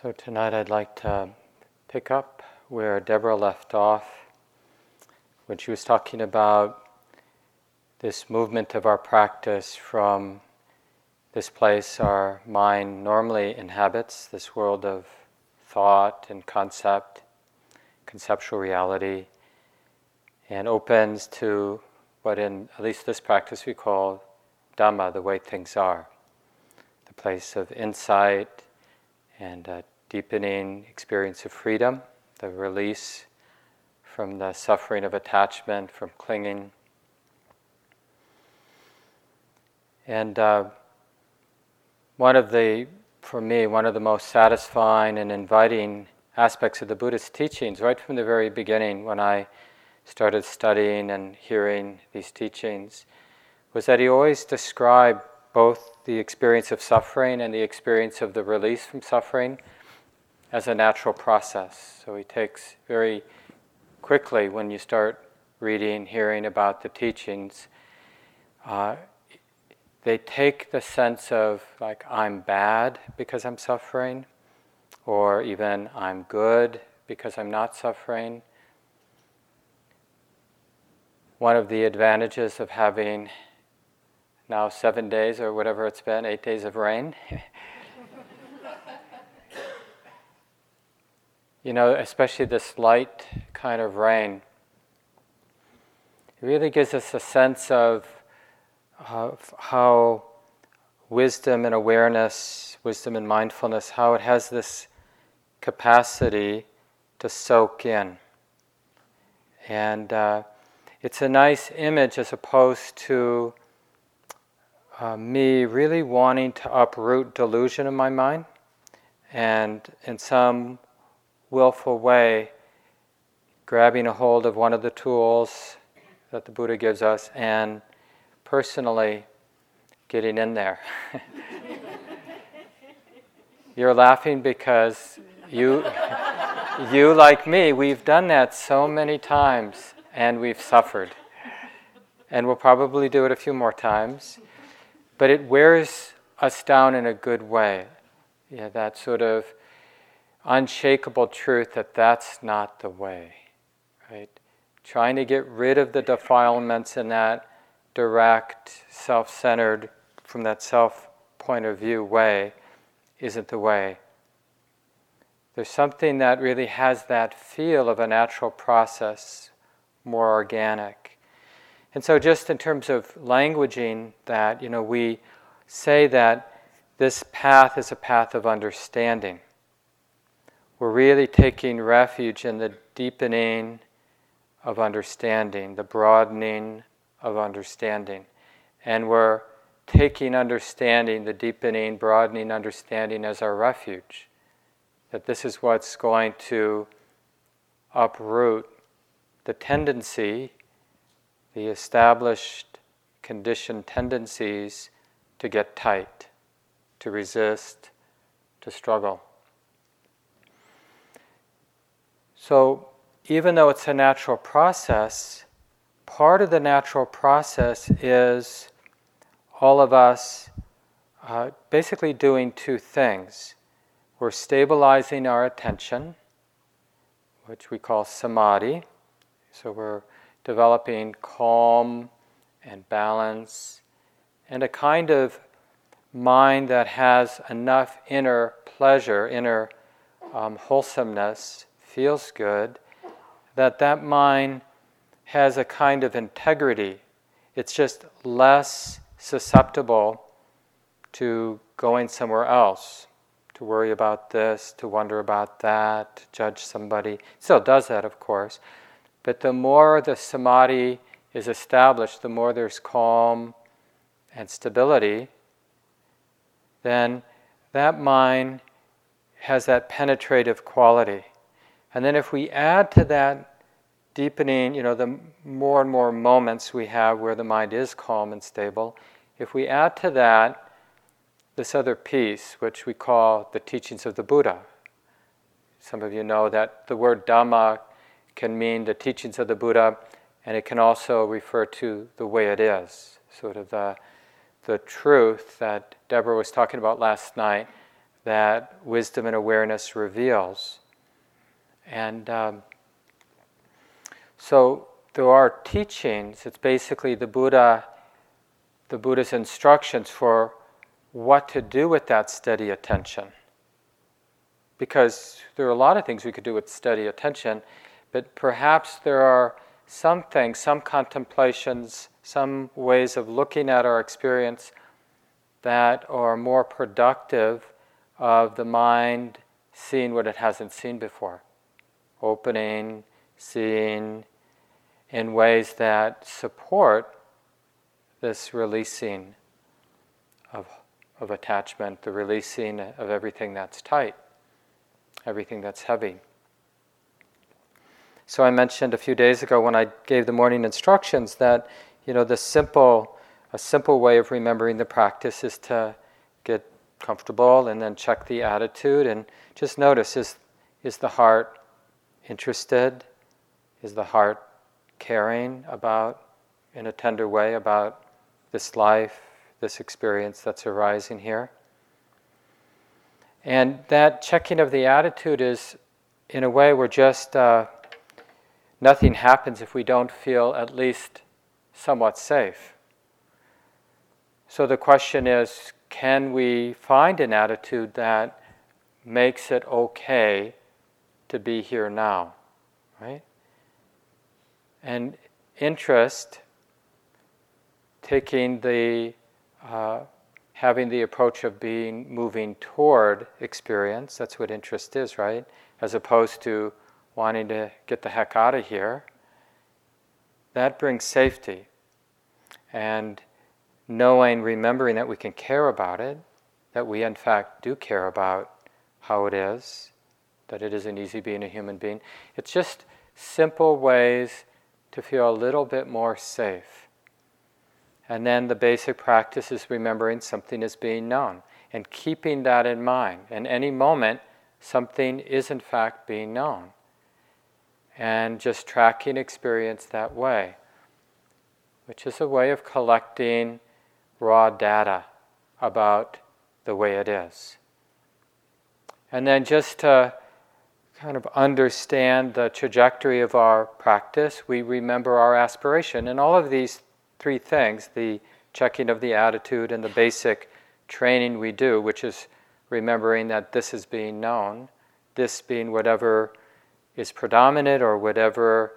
So tonight I'd like to pick up where Deborah left off when she was talking about this movement of our practice from this place our mind normally inhabits, this world of thought and concept, conceptual reality, and opens to what in at least this practice we call Dhamma, the way things are, the place of insight and a deepening experience of freedom, the release from the suffering of attachment, from clinging. And uh, one of the, for me, one of the most satisfying and inviting aspects of the Buddhist teachings, right from the very beginning when I started studying and hearing these teachings, was that he always described both the experience of suffering and the experience of the release from suffering as a natural process. So he takes very quickly, when you start reading, hearing about the teachings, uh, they take the sense of like, I'm bad because I'm suffering, or even I'm good because I'm not suffering. One of the advantages of having now seven days or whatever it's been, eight days of rain. you know, especially this light kind of rain, it really gives us a sense of, of how wisdom and awareness, wisdom and mindfulness, how it has this capacity to soak in. And uh, it's a nice image as opposed to uh, me really wanting to uproot delusion in my mind and in some willful way, grabbing a hold of one of the tools that the Buddha gives us and personally getting in there. You're laughing because you, you, like me, we've done that so many times and we've suffered. And we'll probably do it a few more times. But it wears us down in a good way. Yeah, that sort of unshakable truth that that's not the way, right? Trying to get rid of the defilements in that direct, self centered, from that self point of view way isn't the way. There's something that really has that feel of a natural process, more organic. And so, just in terms of languaging that, you know, we say that this path is a path of understanding we're really taking refuge in the deepening of understanding, the broadening of understanding. And we're taking understanding, the deepening, broadening understanding as our refuge. That this is what's going to uproot the tendency, the established conditioned tendencies to get tight, to resist, to struggle. So, even though it's a natural process, part of the natural process is all of us uh, basically doing two things. We're stabilizing our attention, which we call samadhi. So, we're developing calm and balance and a kind of mind that has enough inner pleasure, inner um, wholesomeness feels good, that that mind has a kind of integrity. It's just less susceptible to going somewhere else, to worry about this, to wonder about that, to judge somebody. Still does that, of course. But the more the samadhi is established, the more there's calm and stability, then that mind has that penetrative quality. And then if we add to that deepening, you know, the more and more moments we have where the mind is calm and stable, if we add to that this other piece, which we call the teachings of the Buddha, some of you know that the word Dhamma can mean the teachings of the Buddha, and it can also refer to the way it is, sort of the, the truth that Deborah was talking about last night, that wisdom and awareness reveals. And um, so there are teachings, it's basically the Buddha, the Buddha's instructions for what to do with that steady attention. Because there are a lot of things we could do with steady attention, but perhaps there are some things, some contemplations, some ways of looking at our experience that are more productive of the mind seeing what it hasn't seen before, opening, seeing in ways that support this releasing of, of attachment, the releasing of everything that's tight, everything that's heavy. So I mentioned a few days ago when I gave the morning instructions that you know the simple a simple way of remembering the practice is to get comfortable and then check the attitude and just notice is is the heart interested? Is the heart caring about in a tender way about this life, this experience that's arising here? And that checking of the attitude is, in a way, we're just uh, nothing happens if we don't feel at least somewhat safe. So the question is can we find an attitude that makes it okay to be here now? Right? And interest, taking the, uh, having the approach of being moving toward experience, that's what interest is, right? As opposed to wanting to get the heck out of here, that brings safety. And knowing, remembering that we can care about it, that we in fact do care about how it is, that it isn't easy being a human being. It's just simple ways to feel a little bit more safe. And then the basic practice is remembering something is being known and keeping that in mind. In any moment, something is in fact being known and just tracking experience that way, which is a way of collecting raw data about the way it is. And then just to kind of understand the trajectory of our practice, we remember our aspiration. And all of these three things the checking of the attitude and the basic training we do, which is remembering that this is being known, this being whatever is predominant or whatever,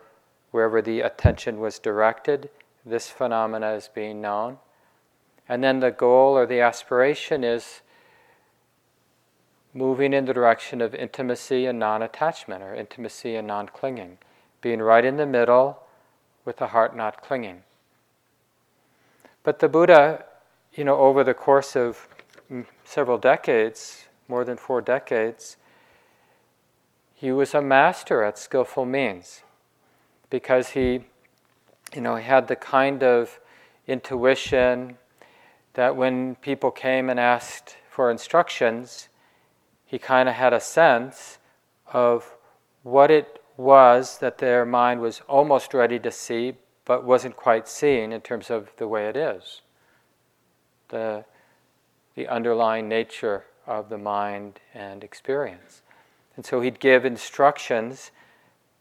wherever the attention was directed, this phenomena is being known. And then the goal or the aspiration is moving in the direction of intimacy and non attachment, or intimacy and non clinging, being right in the middle with the heart not clinging. But the Buddha, you know, over the course of several decades, more than four decades, he was a master at skillful means because he, you know, had the kind of intuition that when people came and asked for instructions, he kind of had a sense of what it was that their mind was almost ready to see, but wasn't quite seeing in terms of the way it is. The, the underlying nature of the mind and experience. And so he'd give instructions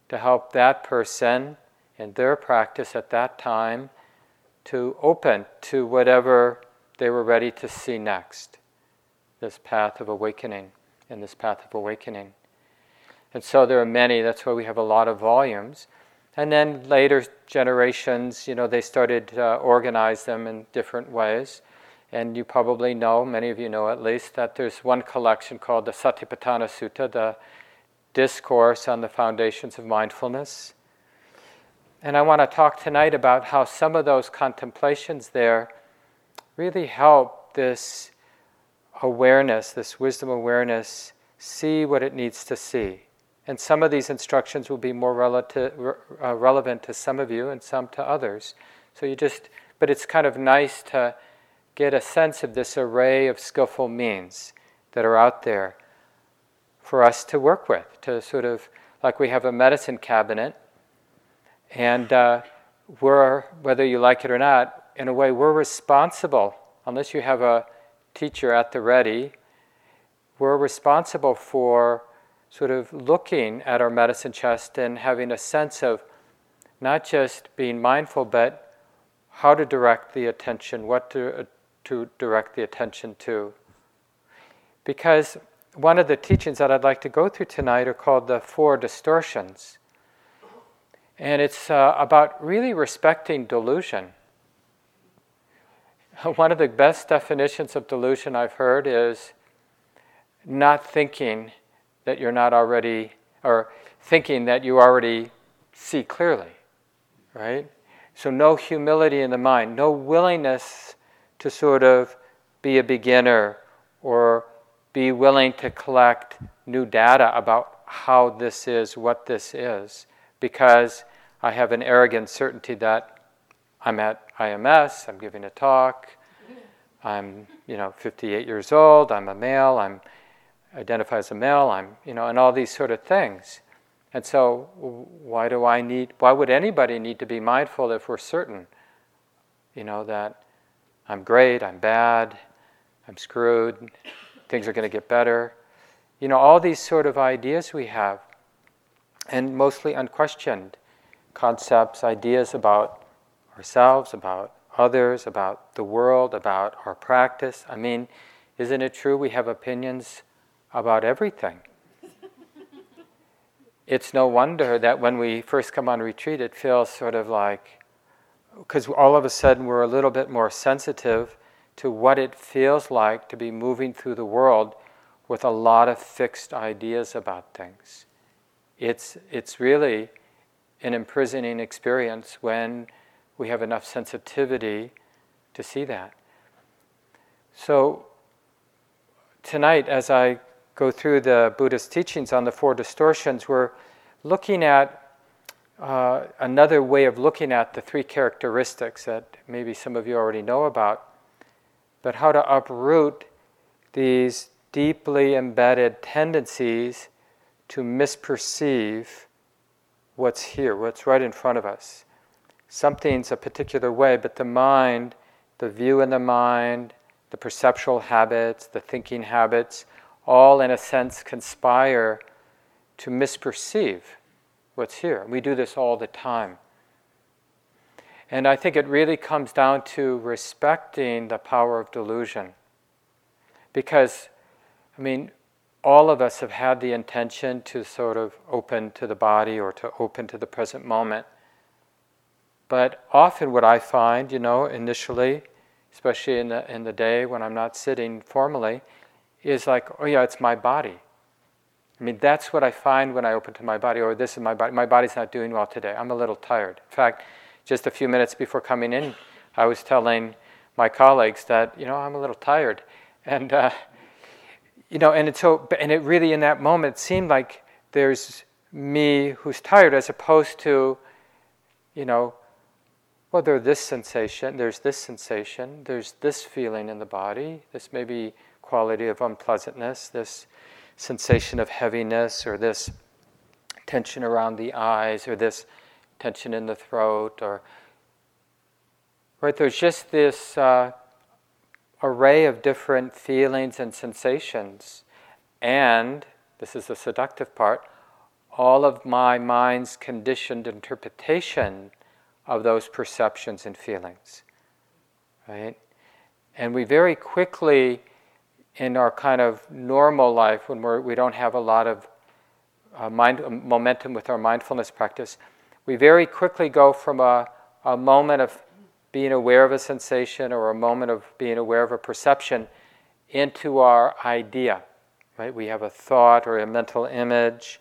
to help that person in their practice at that time to open to whatever they were ready to see next this path of awakening, in this path of awakening. And so there are many, that's why we have a lot of volumes. And then later generations, you know, they started to organize them in different ways. And you probably know, many of you know at least, that there's one collection called the Satipatthana Sutta, the discourse on the foundations of mindfulness. And I want to talk tonight about how some of those contemplations there really help this awareness, this wisdom awareness, see what it needs to see. And some of these instructions will be more relative, uh, relevant to some of you and some to others. So you just, but it's kind of nice to get a sense of this array of skillful means that are out there for us to work with, to sort of, like we have a medicine cabinet, and uh, we're, whether you like it or not, in a way, we're responsible, unless you have a teacher at the ready, we're responsible for sort of looking at our medicine chest and having a sense of not just being mindful, but how to direct the attention, what to, to direct the attention to. Because one of the teachings that I'd like to go through tonight are called the Four Distortions. And it's uh, about really respecting delusion. One of the best definitions of delusion I've heard is not thinking that you're not already, or thinking that you already see clearly, right? So, no humility in the mind, no willingness to sort of be a beginner or be willing to collect new data about how this is, what this is, because I have an arrogant certainty that I'm at IMS, I'm giving a talk, I'm, you know, 58 years old, I'm a male, I'm identify as a male, I'm, you know, and all these sort of things. And so, why do I need, why would anybody need to be mindful if we're certain, you know, that I'm great, I'm bad, I'm screwed, things are going to get better? You know, all these sort of ideas we have, and mostly unquestioned concepts, ideas about ourselves, about others, about the world, about our practice. I mean, isn't it true we have opinions about everything? it's no wonder that when we first come on retreat, it feels sort of like, because all of a sudden we're a little bit more sensitive to what it feels like to be moving through the world with a lot of fixed ideas about things. It's, it's really an imprisoning experience when we have enough sensitivity to see that. So, tonight, as I go through the Buddhist teachings on the four distortions, we're looking at uh, another way of looking at the three characteristics that maybe some of you already know about, but how to uproot these deeply embedded tendencies to misperceive what's here, what's right in front of us. Something's a particular way, but the mind, the view in the mind, the perceptual habits, the thinking habits, all in a sense conspire to misperceive what's here. We do this all the time. And I think it really comes down to respecting the power of delusion. Because, I mean, all of us have had the intention to sort of open to the body or to open to the present moment. But often, what I find, you know, initially, especially in the, in the day when I'm not sitting formally, is like, oh yeah, it's my body. I mean, that's what I find when I open to my body, or this is my body. My body's not doing well today. I'm a little tired. In fact, just a few minutes before coming in, I was telling my colleagues that, you know, I'm a little tired. And, uh, you know, and so, and it really, in that moment, seemed like there's me who's tired as opposed to, you know, well, there's this sensation, there's this sensation, there's this feeling in the body, this maybe quality of unpleasantness, this sensation of heaviness, or this tension around the eyes, or this tension in the throat, or right. There's just this uh, array of different feelings and sensations, and this is the seductive part. All of my mind's conditioned interpretation of those perceptions and feelings. Right? And we very quickly, in our kind of normal life, when we're, we don't have a lot of uh, mind, momentum with our mindfulness practice, we very quickly go from a, a moment of being aware of a sensation or a moment of being aware of a perception into our idea. Right? We have a thought or a mental image,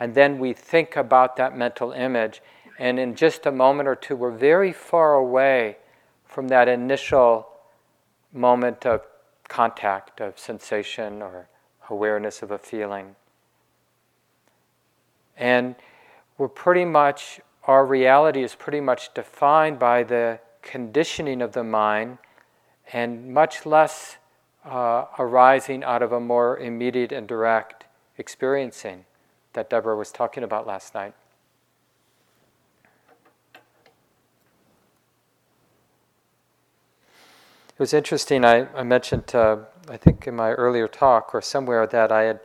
and then we think about that mental image and in just a moment or two, we're very far away from that initial moment of contact, of sensation or awareness of a feeling. And we're pretty much, our reality is pretty much defined by the conditioning of the mind and much less uh, arising out of a more immediate and direct experiencing that Deborah was talking about last night. It was interesting. I, I mentioned to I think in my earlier talk or somewhere that I had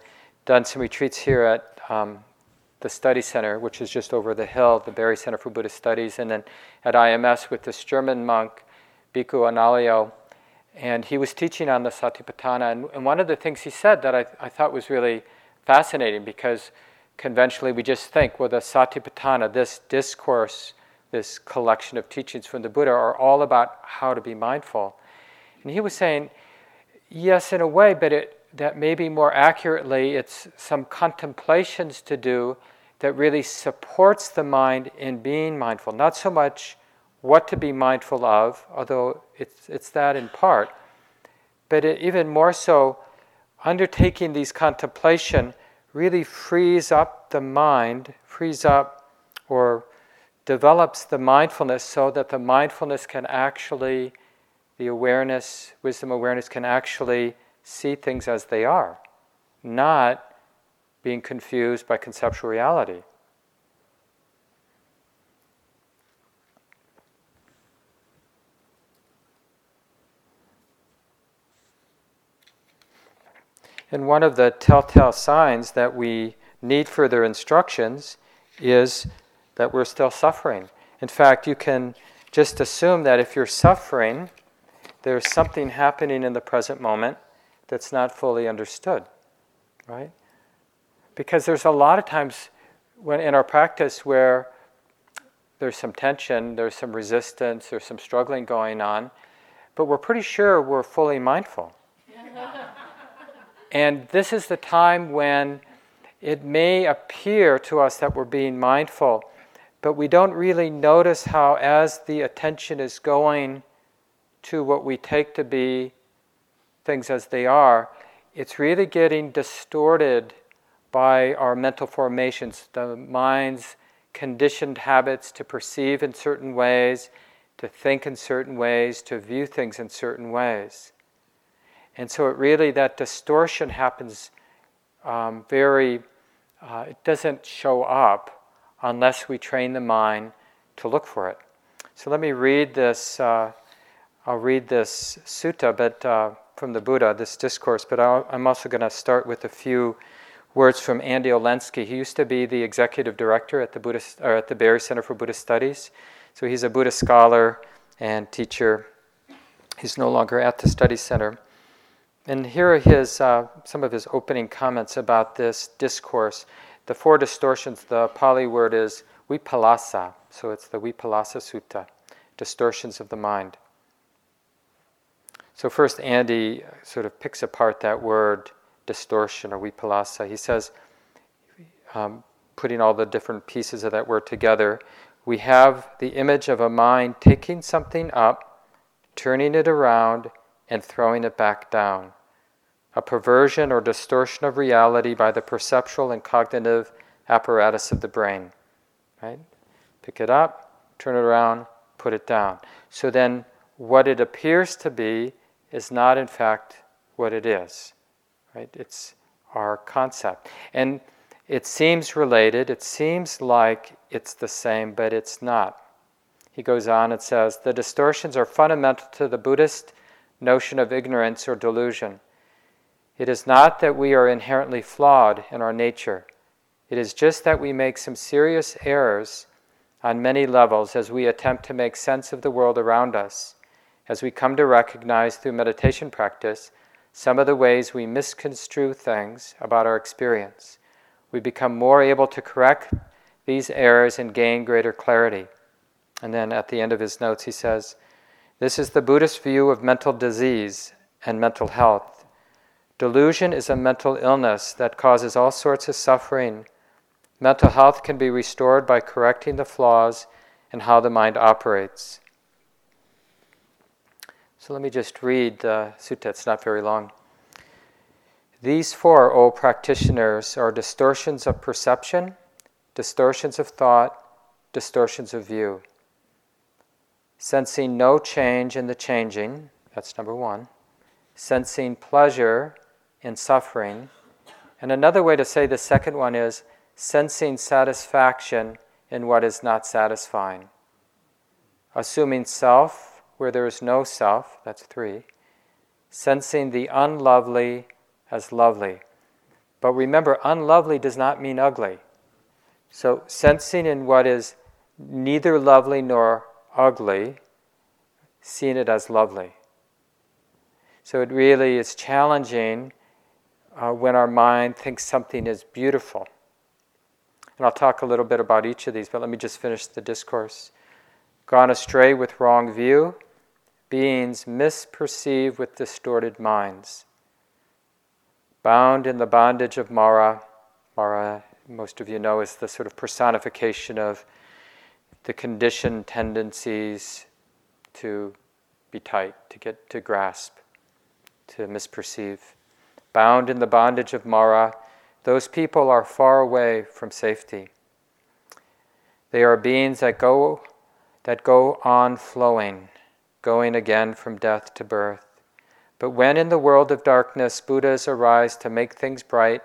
done some retreats here at um, the study center, which is just over the hill, the Barre Center for Buddhist Studies, and then at IMS with this German monk, Bhikkhu Analayo, and he was teaching on the Satipatthana. And, and one of the things he said that I, I thought was really fascinating because conventionally we just think, well, the Satipatthana, this discourse, this collection of teachings from the Buddha, are all about how to be mindful. And he was saying, yes, in a way, but it, that maybe more accurately, it's some contemplations to do that really supports the mind in being mindful. Not so much what to be mindful of, although it's, it's that in part, but it, even more so, undertaking these contemplation really frees up the mind, frees up or develops the mindfulness so that the mindfulness can actually, the awareness, wisdom awareness can actually see things as they are, not being confused by conceptual reality. And one of the telltale signs that we need further instructions is that we're still suffering. In fact, you can just assume that if you're suffering, there's something happening in the present moment that's not fully understood, right? Because there's a lot of times when in our practice where there's some tension, there's some resistance, there's some struggling going on, but we're pretty sure we're fully mindful. and this is the time when it may appear to us that we're being mindful, but we don't really notice how, as the attention is going to what we take to be things as they are, it's really getting distorted by our mental formations, the mind's conditioned habits to perceive in certain ways, to think in certain ways, to view things in certain ways. And so it really, that distortion happens um, very, uh, it doesn't show up unless we train the mind to look for it. So let me read this, uh, I'll read this sutta, but uh, from the Buddha, this discourse, but i am also going to start with a few words from Andy Olendzki. He used to be the executive director at the Buddhist, or at the Barre Center for Buddhist Studies. So he's a Buddhist scholar and teacher. He's no longer at the study center. And here are his, uh, some of his opening comments about this discourse. The four distortions, the Pali word is vipallasa, so it's the Vipallasa Sutta, distortions of the mind. So, first, Andy sort of picks apart that word distortion or vipallasa. He says, um, putting all the different pieces of that word together, we have the image of a mind taking something up, turning it around, and throwing it back down. A perversion or distortion of reality by the perceptual and cognitive apparatus of the brain. Right? Pick it up, turn it around, put it down. So then, what it appears to be is not, in fact, what it is. Right? It's our concept. And it seems related, it seems like it's the same, but it's not. He goes on and says the distortions are fundamental to the Buddhist notion of ignorance or delusion. It is not that we are inherently flawed in our nature, it is just that we make some serious errors on many levels as we attempt to make sense of the world around us as we come to recognize through meditation practice some of the ways we misconstrue things about our experience. We become more able to correct these errors and gain greater clarity. And then at the end of his notes, he says, This is the Buddhist view of mental disease and mental health. Delusion is a mental illness that causes all sorts of suffering. Mental health can be restored by correcting the flaws in how the mind operates. So let me just read the sutta, it's not very long. These four, O practitioners, are distortions of perception, distortions of thought, distortions of view. Sensing no change in the changing, that's number one. Sensing pleasure in suffering. And another way to say the second one is sensing satisfaction in what is not satisfying. Assuming self where there is no self, that's three, sensing the unlovely as lovely. But remember, unlovely does not mean ugly. So, sensing in what is neither lovely nor ugly, seeing it as lovely. So, it really is challenging uh, when our mind thinks something is beautiful. And I'll talk a little bit about each of these, but let me just finish the discourse. Gone astray with wrong view, beings misperceive with distorted minds. Bound in the bondage of Mara, Mara, most of you know, is the sort of personification of the conditioned tendencies to be tight, to get to grasp, to misperceive. Bound in the bondage of Mara, those people are far away from safety. They are beings that go that go on flowing, going again from death to birth. But when in the world of darkness Buddhas arise to make things bright,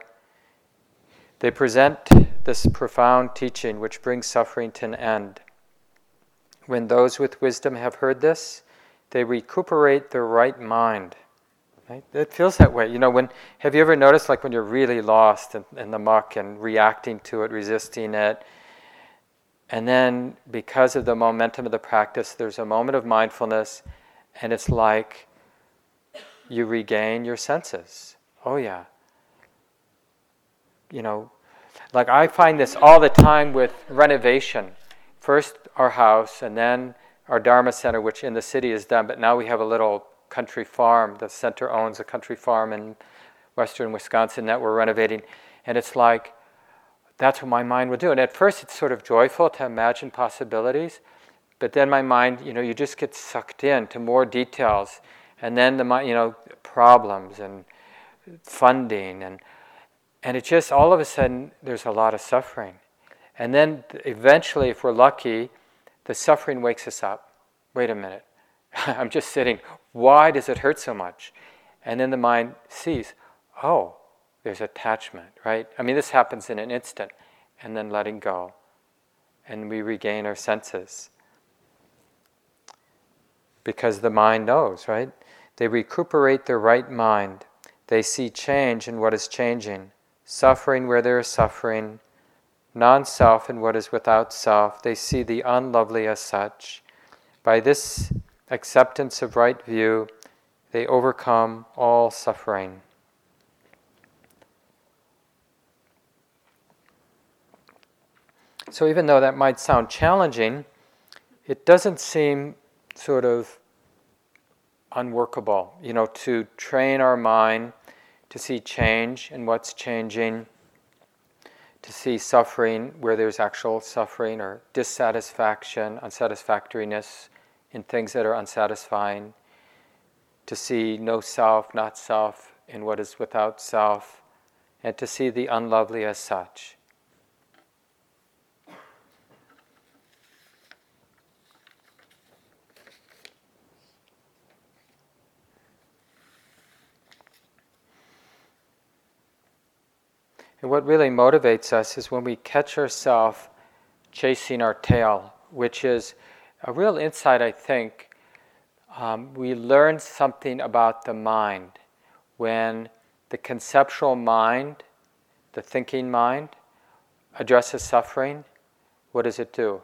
they present this profound teaching which brings suffering to an end. When those with wisdom have heard this, they recuperate their right mind. Right? It feels that way. You know, when have you ever noticed like when you're really lost in, in the muck and reacting to it, resisting it, and then because of the momentum of the practice, there's a moment of mindfulness, and it's like you regain your senses. Oh, yeah. You know, like I find this all the time with renovation. First, our house, and then our Dharma center, which in the city is done, but now we have a little country farm. The center owns a country farm in western Wisconsin that we're renovating. And it's like, that's what my mind will do. And at first, it's sort of joyful to imagine possibilities. But then my mind, you know, you just get sucked in to more details and then the you know problems and funding and and it just all of a sudden there's a lot of suffering and then eventually if we're lucky the suffering wakes us up wait a minute i'm just sitting why does it hurt so much and then the mind sees oh there's attachment right i mean this happens in an instant and then letting go and we regain our senses because the mind knows right they recuperate their right mind. They see change in what is changing, suffering where there is suffering, non self in what is without self. They see the unlovely as such. By this acceptance of right view, they overcome all suffering. So, even though that might sound challenging, it doesn't seem sort of unworkable. You know, to train our mind to see change and what's changing, to see suffering where there's actual suffering or dissatisfaction, unsatisfactoriness in things that are unsatisfying, to see no self, not self, in what is without self, and to see the unlovely as such. And what really motivates us is when we catch ourselves chasing our tail, which is a real insight, I think. Um, we learn something about the mind when the conceptual mind, the thinking mind, addresses suffering. What does it do?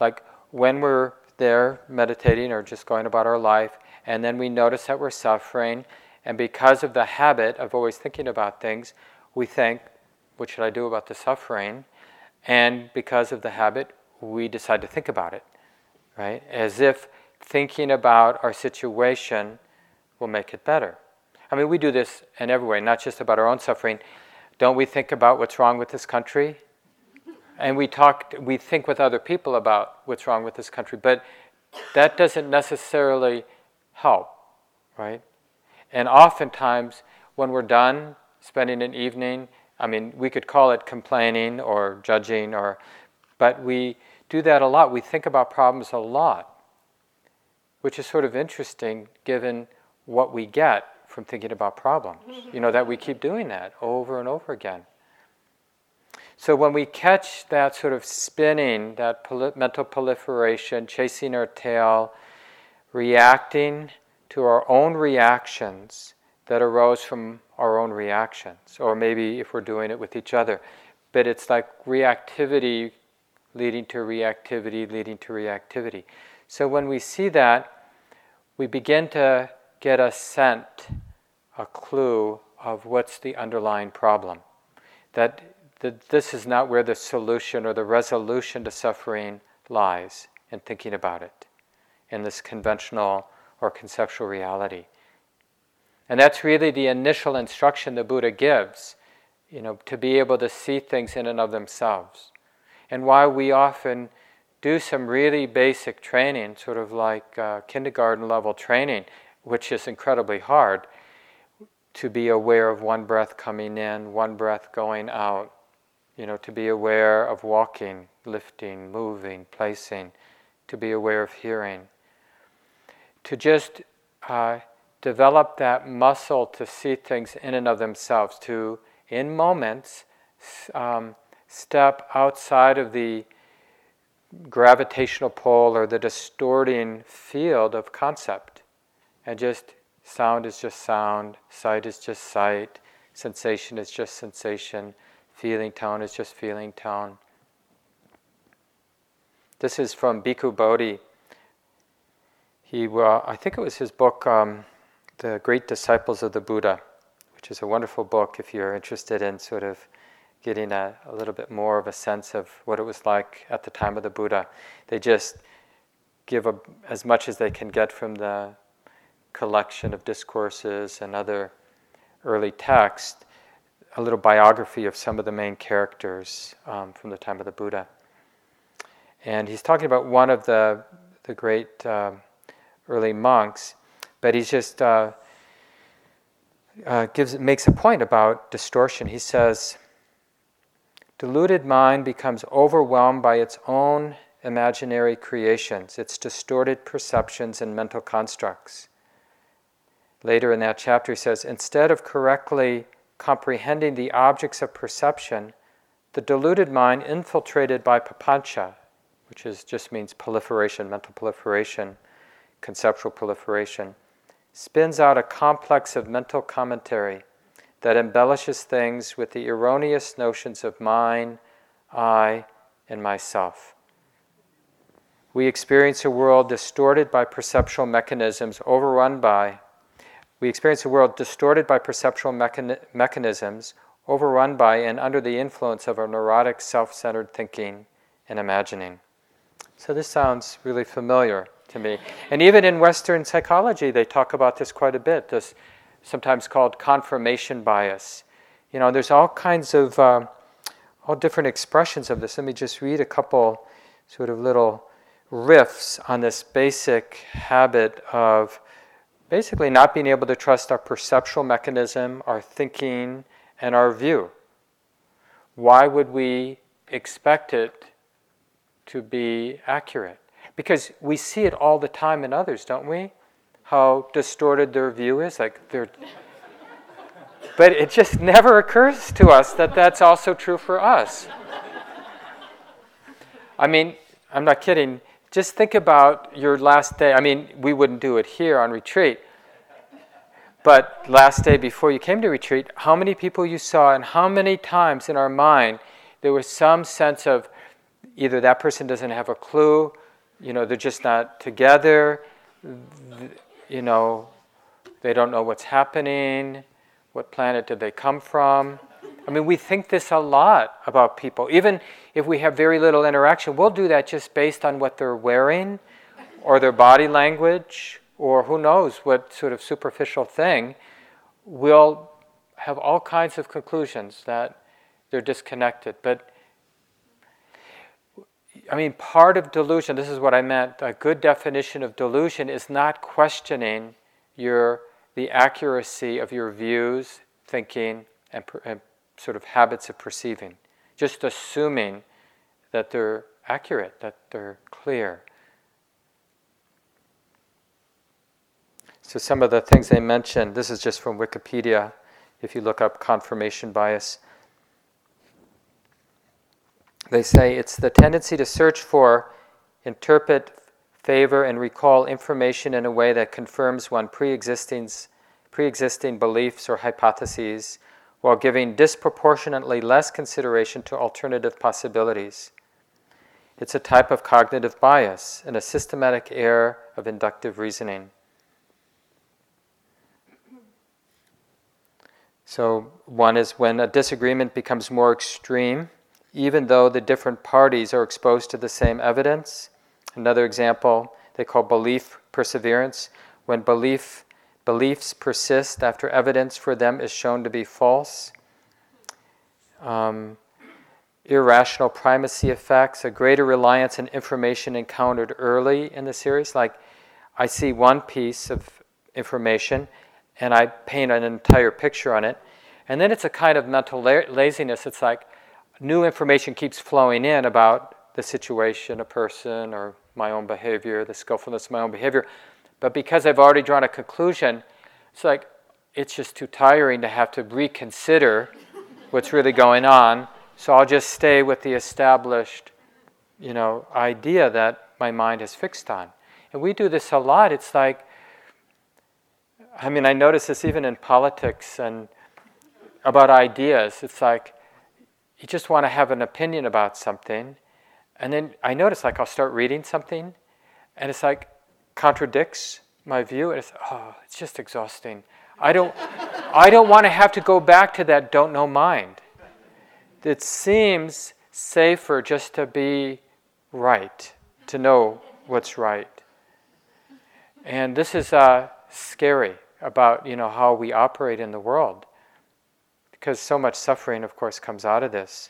Like when we're there meditating or just going about our life, and then we notice that we're suffering, and because of the habit of always thinking about things, we think, what should I do about the suffering? And because of the habit, we decide to think about it, right? As if thinking about our situation will make it better. I mean, we do this in every way, not just about our own suffering. Don't we think about what's wrong with this country? And we talk, we think with other people about what's wrong with this country, but that doesn't necessarily help, right? And oftentimes, when we're done spending an evening. I mean, we could call it complaining or judging, or, but we do that a lot. We think about problems a lot, which is sort of interesting given what we get from thinking about problems. Mm-hmm. You know, that we keep doing that over and over again. So when we catch that sort of spinning, that mental proliferation, chasing our tail, reacting to our own reactions that arose from our own reactions, or maybe if we're doing it with each other. But it's like reactivity leading to reactivity, leading to reactivity. So when we see that, we begin to get a scent, a clue of what's the underlying problem. That, this is not where the solution or the resolution to suffering lies in thinking about it in this conventional or conceptual reality. And that's really the initial instruction the Buddha gives, you know, to be able to see things in and of themselves. And why we often do some really basic training, sort of like uh, kindergarten level training, which is incredibly hard, to be aware of one breath coming in, one breath going out, you know, to be aware of walking, lifting, moving, placing, to be aware of hearing. To just uh, develop that muscle to see things in and of themselves, to, in moments, um, step outside of the gravitational pull or the distorting field of concept and just sound is just sound, sight is just sight, sensation is just sensation, feeling tone is just feeling tone. This is from Bhikkhu Bodhi. He, uh, I think it was his book, um, The Great Disciples of the Buddha, which is a wonderful book if you're interested in sort of getting a, a little bit more of a sense of what it was like at the time of the Buddha. They just give a, as much as they can get from the collection of discourses and other early texts, a little biography of some of the main characters um, from the time of the Buddha. And he's talking about one of the, the great uh, early monks, but he just uh, uh, gives makes a point about distortion. He says, Deluded mind becomes overwhelmed by its own imaginary creations, its distorted perceptions and mental constructs. Later in that chapter, he says, instead of correctly comprehending the objects of perception, the deluded mind, infiltrated by papancha, which is, just means proliferation, mental proliferation, conceptual proliferation, spins out a complex of mental commentary that embellishes things with the erroneous notions of mine, I, and myself. We experience a world distorted by perceptual mechanisms, overrun by. We experience a world distorted by perceptual mechan- mechanisms, overrun by and under the influence of our neurotic, self centered thinking and imagining. So, this sounds really familiar to me. And even in Western psychology, they talk about this quite a bit this sometimes called confirmation bias. You know, there's all kinds of, um, all different expressions of this. Let me just read a couple sort of little riffs on this basic habit of basically not being able to trust our perceptual mechanism, our thinking, and our view. Why would we expect it to be accurate? Because we see it all the time in others, don't we? how distorted their view is. Like they're, but it just never occurs to us that that's also true for us. I mean, I'm not kidding. Just think about your last day. I mean, we wouldn't do it here on retreat. But last day before you came to retreat, how many people you saw, and how many times in our mind there was some sense of either that person doesn't have a clue, you know, they're just not together, you know, they don't know what's happening, what planet did they come from. I mean, we think this a lot about people. Even if we have very little interaction, we'll do that just based on what they're wearing or their body language or who knows what sort of superficial thing. We'll have all kinds of conclusions that they're disconnected. But I mean, part of delusion, this is what I meant, a good definition of delusion is not questioning your, the accuracy of your views, thinking, and, and sort of habits of perceiving. Just assuming that they're accurate, that they're clear. So, some of the things they mentioned, this is just from Wikipedia, if you look up confirmation bias. They say it's the tendency to search for, interpret favor and recall information in a way that confirms one pre-existing, pre-existing beliefs or hypotheses while giving disproportionately less consideration to alternative possibilities. It's a type of cognitive bias and a systematic error of inductive reasoning. So, one is when a disagreement becomes more extreme, even though the different parties are exposed to the same evidence. Another example they call belief perseverance, when belief Beliefs persist after evidence for them is shown to be false. Um, irrational primacy effects, a greater reliance on information encountered early in the series. Like, I see one piece of information and I paint an entire picture on it. And then it's a kind of mental la- laziness. It's like new information keeps flowing in about the situation, a person, or my own behavior, the skillfulness of my own behavior. But because I've already drawn a conclusion, it's like it's just too tiring to have to reconsider what's really going on. So I'll just stay with the established, you know, idea that my mind is fixed on. And we do this a lot. It's like, I mean, I notice this even in politics and about ideas. It's like you just want to have an opinion about something, and then I notice like I'll start reading something, and it's like contradicts my view, and it's oh, it's just exhausting. I don't, I don't want to have to go back to that don't know mind. It seems safer just to be right, to know what's right. And this is uh, scary about you know how we operate in the world, because so much suffering, of course, comes out of this.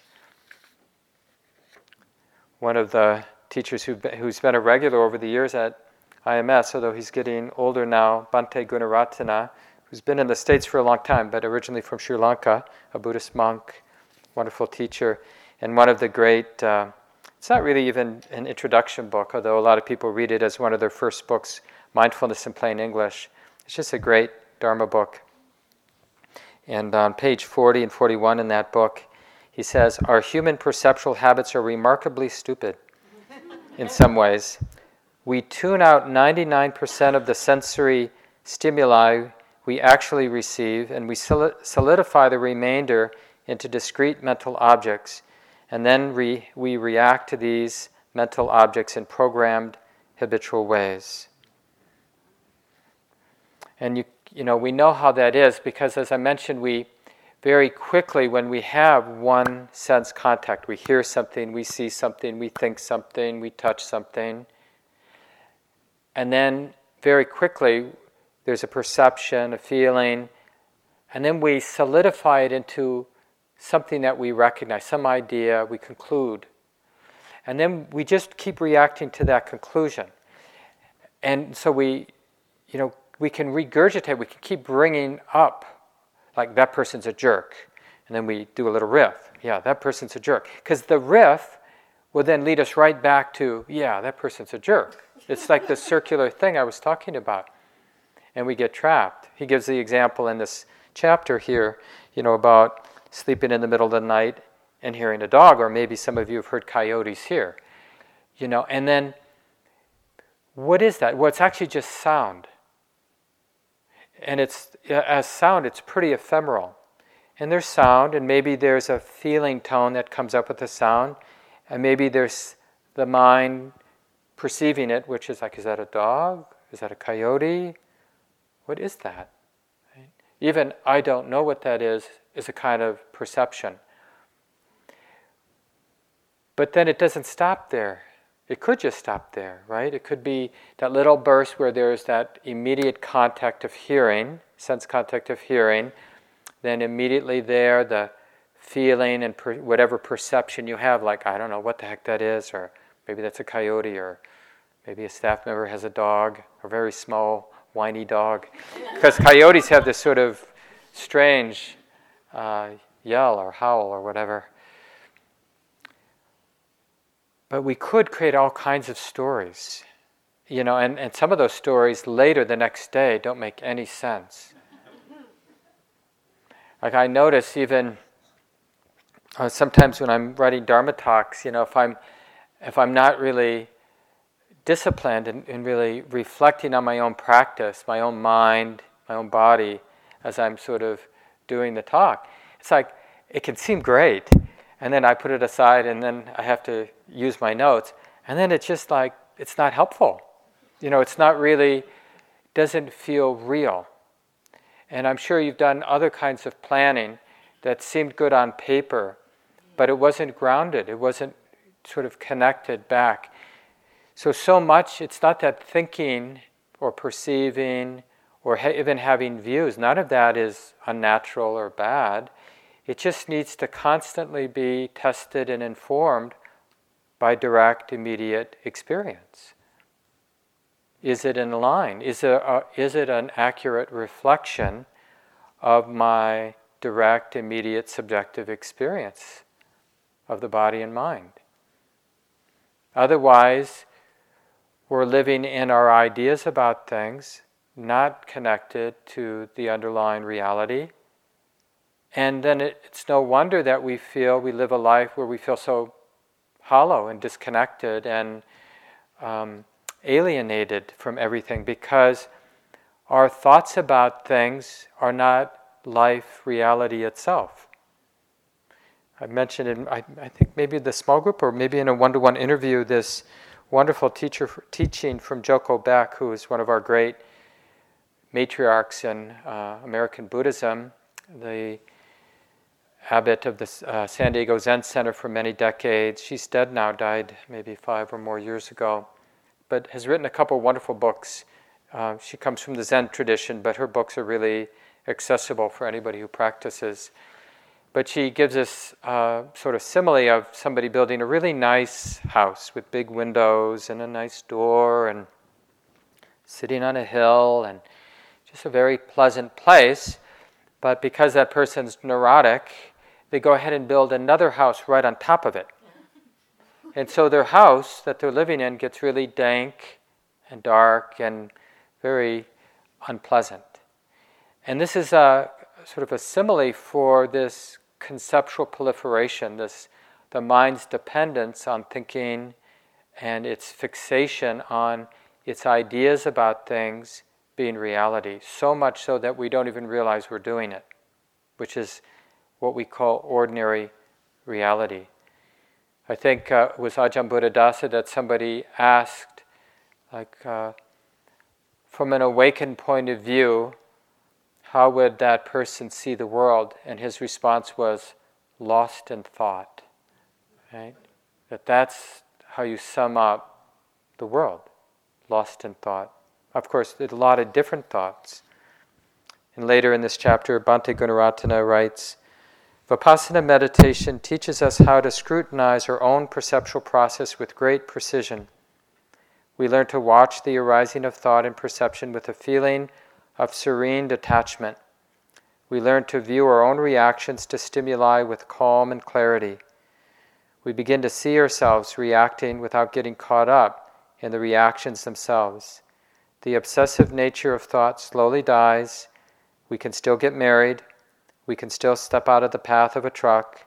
One of the teachers who, who's been a regular over the years at IMS, although he's getting older now, Bhante Gunaratana, who's been in the States for a long time, but originally from Sri Lanka, a Buddhist monk, wonderful teacher, and one of the great, uh, it's not really even an introduction book, although a lot of people read it as one of their first books, Mindfulness in Plain English. It's just a great Dharma book. And on page 40 and 41 in that book, he says, Our human perceptual habits are remarkably stupid in some ways we tune out 99% of the sensory stimuli we actually receive, and we solidify the remainder into discrete mental objects, and then re- we react to these mental objects in programmed, habitual ways. And you, you know, we know how that is because, as I mentioned, we very quickly, when we have one sense contact, we hear something, we see something, we think something, we touch something and then very quickly, there's a perception, a feeling, and then we solidify it into something that we recognize, some idea, we conclude. And then we just keep reacting to that conclusion. And so we, you know, we can regurgitate, we can keep bringing up, like, that person's a jerk. And then we do a little riff. Yeah, that person's a jerk. Because the riff will then lead us right back to, yeah, that person's a jerk. It's like the circular thing I was talking about. And we get trapped. He gives the example in this chapter here, you know, about sleeping in the middle of the night and hearing a dog, or maybe some of you have heard coyotes here. You know, and then what is that? Well, it's actually just sound. And it's as sound, it's pretty ephemeral. And there's sound, and maybe there's a feeling tone that comes up with the sound, and maybe there's the mind perceiving it, which is like, is that a dog? Is that a coyote? What is that? Right? Even I don't know what that is, is a kind of perception. But then it doesn't stop there. It could just stop there, right? It could be that little burst where there's that immediate contact of hearing, sense contact of hearing, then immediately there the feeling and per- whatever perception you have, like, I don't know what the heck that is, or Maybe that's a coyote, or maybe a staff member has a dog, a very small, whiny dog. because coyotes have this sort of strange uh, yell or howl or whatever. But we could create all kinds of stories, you know, and, and some of those stories later the next day don't make any sense. Like I notice even uh, sometimes when I'm writing Dharma talks, you know, if I'm if I'm not really disciplined and, in really reflecting on my own practice, my own mind, my own body, as I'm sort of doing the talk. It's like it can seem great, and then I put it aside, and then I have to use my notes, and then it's just like it's not helpful. You know, it's not really, doesn't feel real. And I'm sure you've done other kinds of planning that seemed good on paper, but it wasn't grounded, it wasn't sort of connected back. So, so much, it's not that thinking or perceiving or ha- even having views, none of that is unnatural or bad. It just needs to constantly be tested and informed by direct, immediate experience. Is it in line? Is it, a, is it an accurate reflection of my direct, immediate, subjective experience of the body and mind? Otherwise, we're living in our ideas about things, not connected to the underlying reality. And then it, it's no wonder that we feel we live a life where we feel so hollow and disconnected and um, alienated from everything because our thoughts about things are not life reality itself. I mentioned in, I, I think maybe the small group or maybe in a one to one interview, this wonderful teacher teaching from Joko Beck, who is one of our great matriarchs in uh, American Buddhism, the abbot of the uh, San Diego Zen Center for many decades. She's dead now, died maybe five or more years ago, but has written a couple wonderful books. Uh, she comes from the Zen tradition, but her books are really accessible for anybody who practices. But she gives us uh, sort of simile of somebody building a really nice house with big windows and a nice door and sitting on a hill and just a very pleasant place. But because that person's neurotic, they go ahead and build another house right on top of it. And so their house that they're living in gets really dank and dark and very unpleasant. And this is a sort of a simile for this conceptual proliferation, this the mind's dependence on thinking and its fixation on its ideas about things being reality, so much so that we don't even realize we're doing it, which is what we call ordinary reality. I think uh, it was Ajahn Buddhadasa that somebody asked, like, uh, from an awakened point of view, how would that person see the world? And his response was, lost in thought. Right? That that's how you sum up the world, lost in thought. Of course, there's a lot of different thoughts. And later in this chapter, Bhante Gunaratana writes Vipassana meditation teaches us how to scrutinize our own perceptual process with great precision. We learn to watch the arising of thought and perception with a feeling of serene detachment. We learn to view our own reactions to stimuli with calm and clarity. We begin to see ourselves reacting without getting caught up in the reactions themselves. The obsessive nature of thought slowly dies. We can still get married. We can still step out of the path of a truck.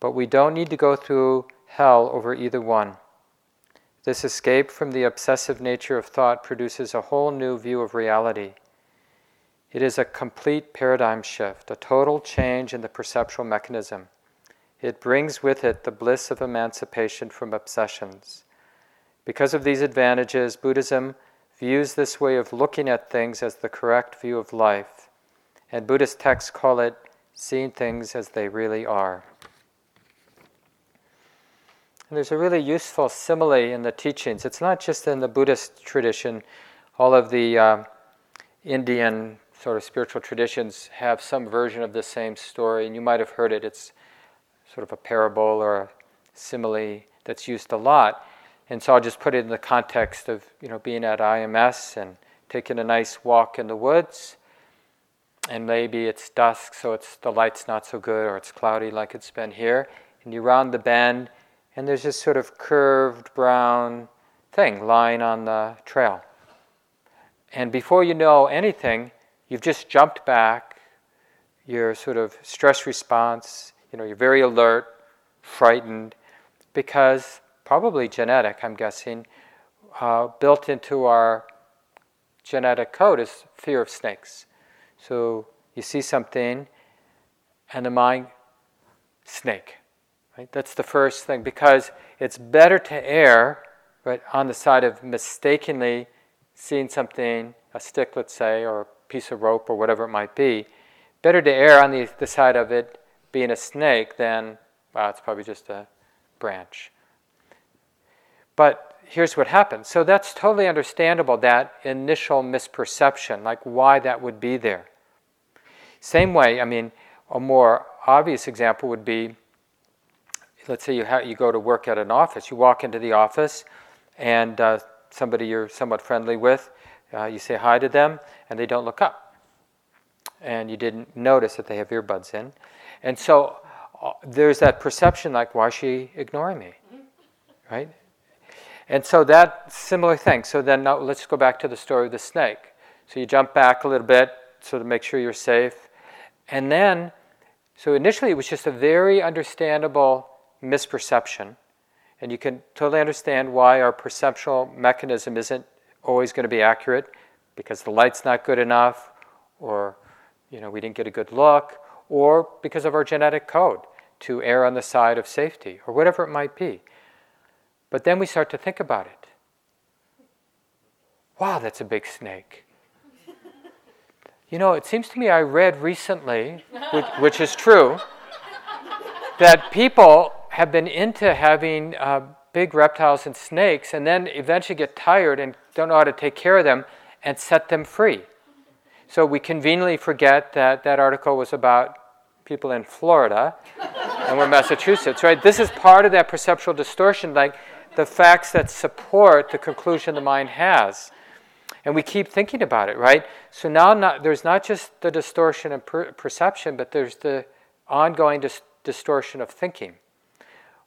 But we don't need to go through hell over either one. This escape from the obsessive nature of thought produces a whole new view of reality. It is a complete paradigm shift, a total change in the perceptual mechanism. It brings with it the bliss of emancipation from obsessions. Because of these advantages, Buddhism views this way of looking at things as the correct view of life, and Buddhist texts call it seeing things as they really are. And there's a really useful simile in the teachings. It's not just in the Buddhist tradition, all of the uh, Indian sort of spiritual traditions have some version of the same story, and you might have heard it. It's sort of a parable or a simile that's used a lot. And so I'll just put it in the context of you know being at IMS and taking a nice walk in the woods, and maybe it's dusk, so it's the light's not so good, or it's cloudy like it's been here, and you round the bend, and there's this sort of curved brown thing lying on the trail. And before you know anything, you've just jumped back, your sort of stress response, you know, you're very alert, frightened, because probably genetic, I'm guessing, uh, built into our genetic code is fear of snakes. So you see something, and the mind, snake. Right? That's the first thing because it's better to err right, on the side of mistakenly seeing something, a stick, let's say, or a piece of rope or whatever it might be. Better to err on the, the side of it being a snake than, well, it's probably just a branch. But here's what happens. So that's totally understandable, that initial misperception, like why that would be there. Same way, I mean, a more obvious example would be let's say you, ha- you go to work at an office, you walk into the office, and uh, somebody you're somewhat friendly with, uh, you say hi to them, and they don't look up. And you didn't notice that they have earbuds in. And so uh, there's that perception like, why is she ignoring me? Right? And so that similar thing. So then now let's go back to the story of the snake. So you jump back a little bit so to make sure you're safe. And then, so initially it was just a very understandable misperception. And you can totally understand why our perceptual mechanism isn't always going to be accurate because the light's not good enough, or you know, we didn't get a good look, or because of our genetic code to err on the side of safety, or whatever it might be. But then we start to think about it. Wow, that's a big snake. You know, it seems to me I read recently, which, which is true, that people have been into having uh, big reptiles and snakes and then eventually get tired and don't know how to take care of them and set them free. So we conveniently forget that that article was about people in Florida and we're Massachusetts, right? This is part of that perceptual distortion, like the facts that support the conclusion the mind has. And we keep thinking about it, right? So now not, there's not just the distortion of per- perception, but there's the ongoing dis- distortion of thinking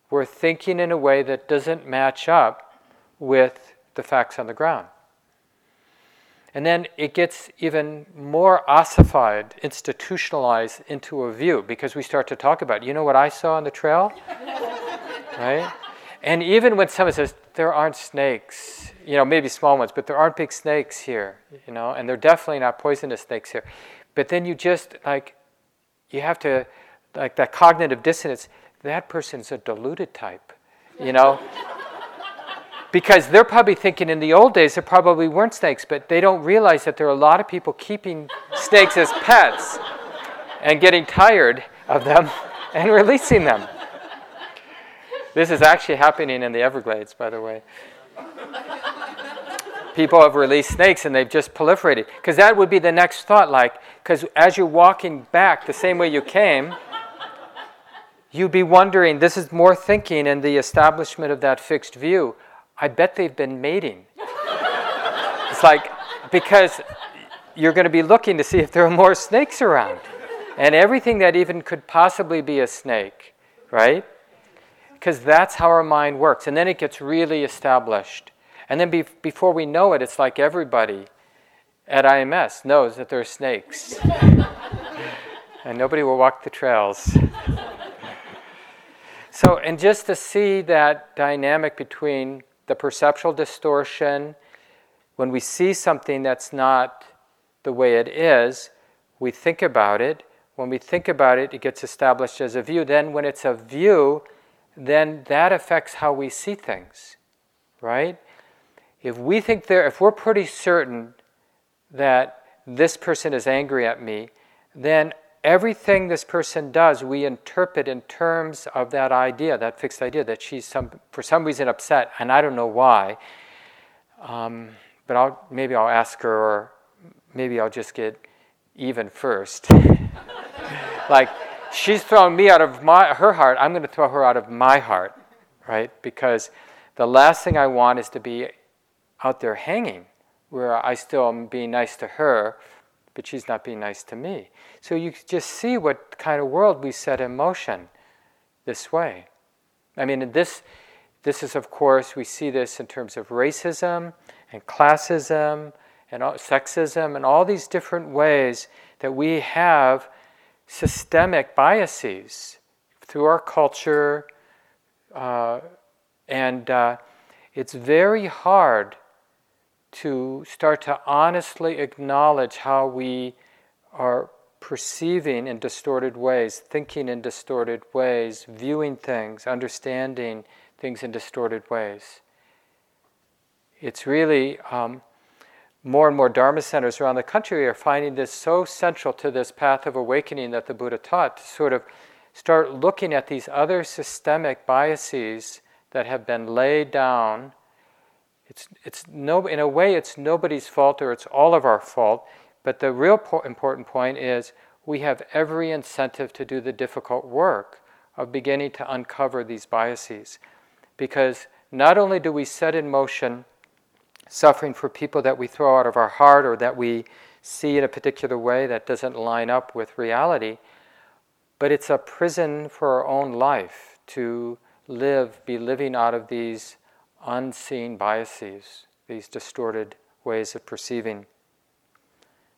we're thinking in a way that doesn't match up with the facts on the ground. And then it gets even more ossified, institutionalized into a view because we start to talk about, you know what I saw on the trail? right? And even when someone says, there aren't snakes, you know, maybe small ones, but there aren't big snakes here, you know, and they're definitely not poisonous snakes here. But then you just, like, you have to, like, that cognitive dissonance, that person's a deluded type, you know? because they're probably thinking in the old days there probably weren't snakes, but they don't realize that there are a lot of people keeping snakes as pets and getting tired of them and releasing them. This is actually happening in the Everglades, by the way. People have released snakes and they've just proliferated. Because that would be the next thought, like, because as you're walking back the same way you came, you'd be wondering this is more thinking in the establishment of that fixed view. I bet they've been mating. it's like, because you're going to be looking to see if there are more snakes around. And everything that even could possibly be a snake, right? Because that's how our mind works. And then it gets really established. And then be- before we know it, it's like everybody at IMS knows that there are snakes. and nobody will walk the trails. So, and just to see that dynamic between the perceptual distortion, when we see something that's not the way it is, we think about it. When we think about it, it gets established as a view. Then, when it's a view, then that affects how we see things, right? If we think there, if we're pretty certain that this person is angry at me, then everything this person does, we interpret in terms of that idea, that fixed idea, that she's some, for some reason upset, and I don't know why. Um, but I'll, maybe I'll ask her, or maybe I'll just get even first. like, she's thrown me out of my, her heart, I'm going to throw her out of my heart, right? Because the last thing I want is to be out there hanging, where I still am being nice to her but she's not being nice to me. So you just see what kind of world we set in motion this way. I mean, this, this is, of course, we see this in terms of racism and classism and sexism and all these different ways that we have systemic biases through our culture. Uh, and uh, it's very hard to start to honestly acknowledge how we are perceiving in distorted ways, thinking in distorted ways, viewing things, understanding things in distorted ways. It's really um, more and more Dharma centers around the country are finding this so central to this path of awakening that the Buddha taught to sort of start looking at these other systemic biases that have been laid down. It's, it's no, in a way, it's nobody's fault or it's all of our fault. But the real po- important point is we have every incentive to do the difficult work of beginning to uncover these biases. Because not only do we set in motion suffering for people that we throw out of our heart or that we see in a particular way that doesn't line up with reality, but it's a prison for our own life to live, be living out of these unseen biases, these distorted ways of perceiving.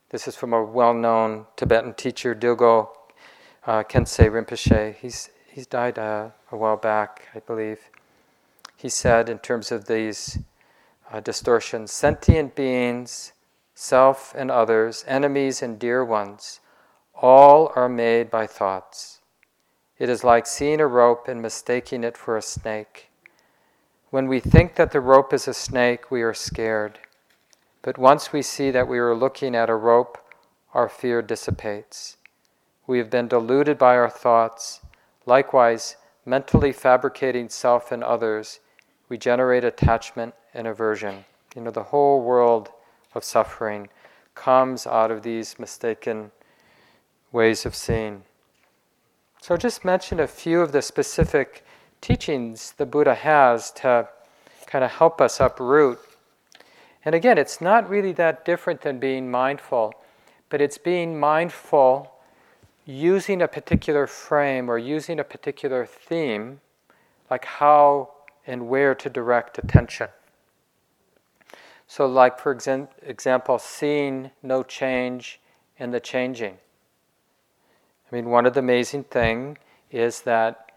This is from a well known Tibetan teacher, Dilgo uh, Khyentse Rinpoche. He's, he's died uh, a while back, I believe. He said, in terms of these uh, distortions, sentient beings, self and others, enemies and dear ones, all are made by thoughts. It is like seeing a rope and mistaking it for a snake. When we think that the rope is a snake, we are scared. But once we see that we are looking at a rope, our fear dissipates. We have been deluded by our thoughts. Likewise, mentally fabricating self and others, we generate attachment and aversion. You know, the whole world of suffering comes out of these mistaken ways of seeing. So, I'll just mention a few of the specific teachings the Buddha has to kind of help us uproot. And again, it's not really that different than being mindful, but it's being mindful using a particular frame or using a particular theme, like how and where to direct attention. So, like for example, seeing no change in the changing. I mean, one of the amazing things is that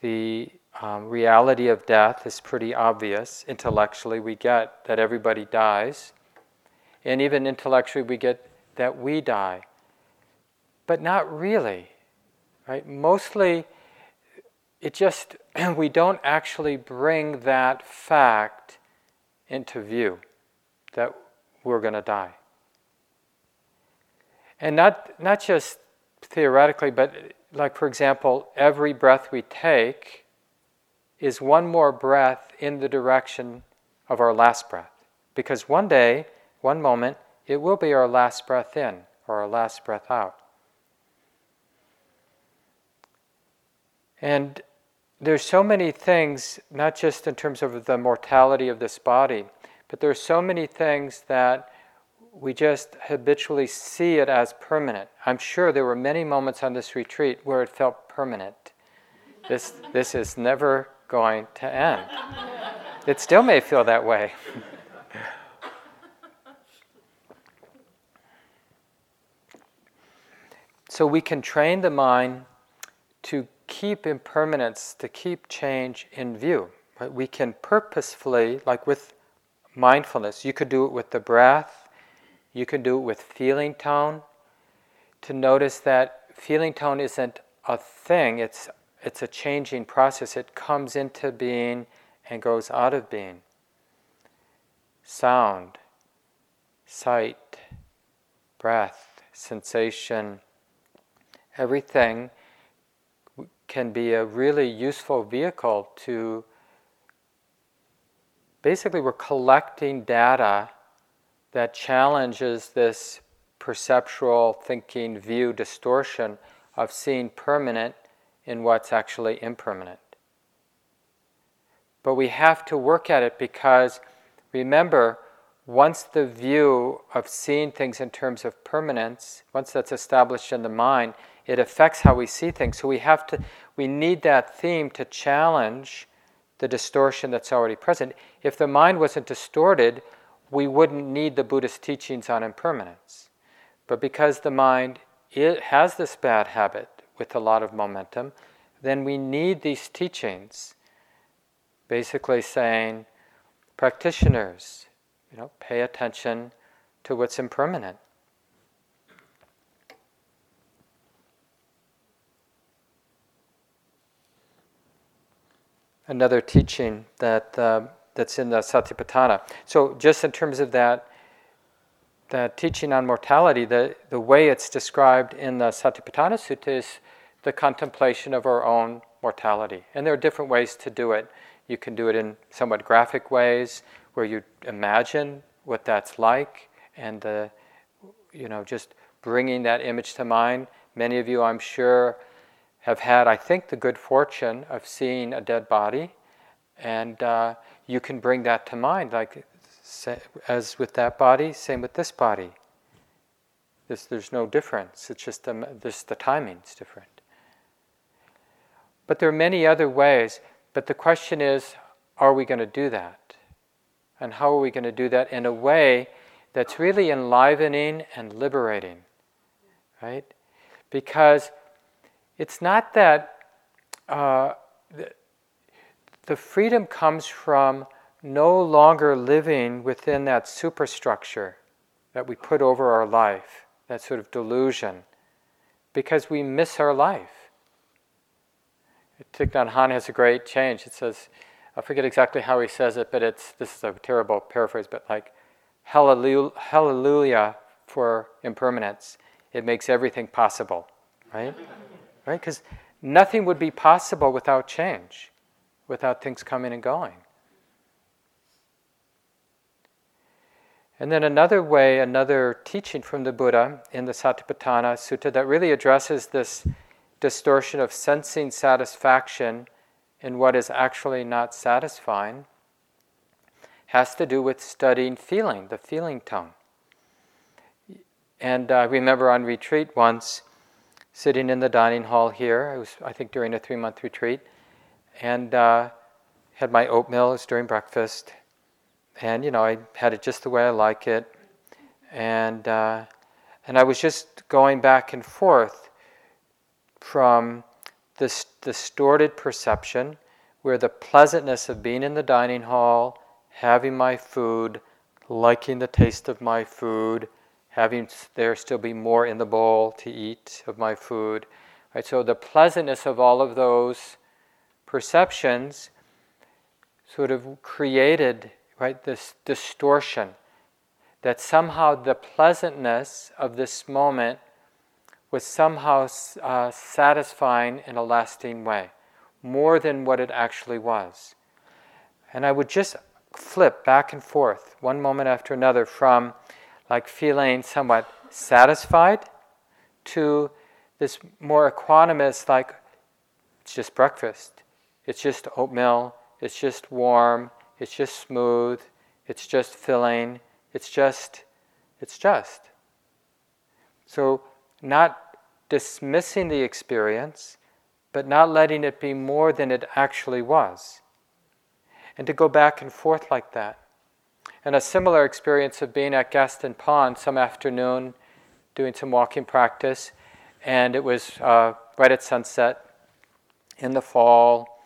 the um, reality of death is pretty obvious. Intellectually, we get that everybody dies, and even intellectually, we get that we die. But not really, right? Mostly, it just, we don't actually bring that fact into view that we're going to die. And not, not just theoretically, but like, for example, every breath we take is one more breath in the direction of our last breath. Because one day, one moment, it will be our last breath in or our last breath out. And there's so many things, not just in terms of the mortality of this body, but there are so many things that we just habitually see it as permanent. I'm sure there were many moments on this retreat where it felt permanent. This, this is never going to end. It still may feel that way. so we can train the mind to keep impermanence, to keep change in view. Right? We can purposefully, like with mindfulness, you could do it with the breath, you can do it with feeling tone, to notice that feeling tone isn't a thing, it's, it's a changing process. It comes into being and goes out of being. Sound, sight, breath, sensation, everything can be a really useful vehicle to basically we're collecting data that challenges this perceptual thinking view distortion of seeing permanent in what's actually impermanent. But we have to work at it because remember, once the view of seeing things in terms of permanence, once that's established in the mind, it affects how we see things. So we have to, we need that theme to challenge the distortion that's already present. If the mind wasn't distorted, we wouldn't need the Buddhist teachings on impermanence. But because the mind has this bad habit with a lot of momentum, then we need these teachings basically saying, practitioners. You know, pay attention to what's impermanent. Another teaching that uh, that's in the Satipatthana. So, just in terms of that, that teaching on mortality, the, the way it's described in the Satipatthana Sutta is the contemplation of our own mortality. And there are different ways to do it. You can do it in somewhat graphic ways, where you imagine what that's like, and uh, you know, just bringing that image to mind. Many of you, I'm sure, have had, I think, the good fortune of seeing a dead body, and uh, you can bring that to mind, like as with that body, same with this body. This, there's no difference. It's just the, this, the timing's different. But there are many other ways. But the question is, are we going to do that? And how are we going to do that in a way that's really enlivening and liberating? Right? Because it's not that uh, the, freedom comes from no longer living within that superstructure that we put over our life, that sort of delusion, because we miss our life. Thich Nhat Hanh has a great change. It says, I forget exactly how he says it, but it's this is a terrible paraphrase, but like hallelujah, hallelujah for impermanence. It makes everything possible, right? Right? Because nothing would be possible without change, without things coming and going. And then another way, another teaching from the Buddha in the Satipatthana Sutta that really addresses this distortion of sensing satisfaction in what is actually not satisfying has to do with studying feeling, the feeling tone. And uh, I remember on retreat once, sitting in the dining hall here, it was, I think, during a three month retreat, and uh, had my oatmeal, it was during breakfast, and you know I had it just the way I like it, and uh, and I was just going back and forth from this distorted perception, where the pleasantness of being in the dining hall, having my food, liking the taste of my food, having there still be more in the bowl to eat of my food, right? So the pleasantness of all of those perceptions sort of created right? This distortion that somehow the pleasantness of this moment was somehow uh, satisfying in a lasting way, more than what it actually was. And I would just flip back and forth, one moment after another, from like feeling somewhat satisfied to this more equanimous, like it's just breakfast, it's just oatmeal, it's just warm, it's just smooth. It's just filling. It's just, it's just. So, not dismissing the experience, but not letting it be more than it actually was. And to go back and forth like that. And a similar experience of being at Gaston Pond some afternoon, doing some walking practice, and it was uh, right at sunset in the fall,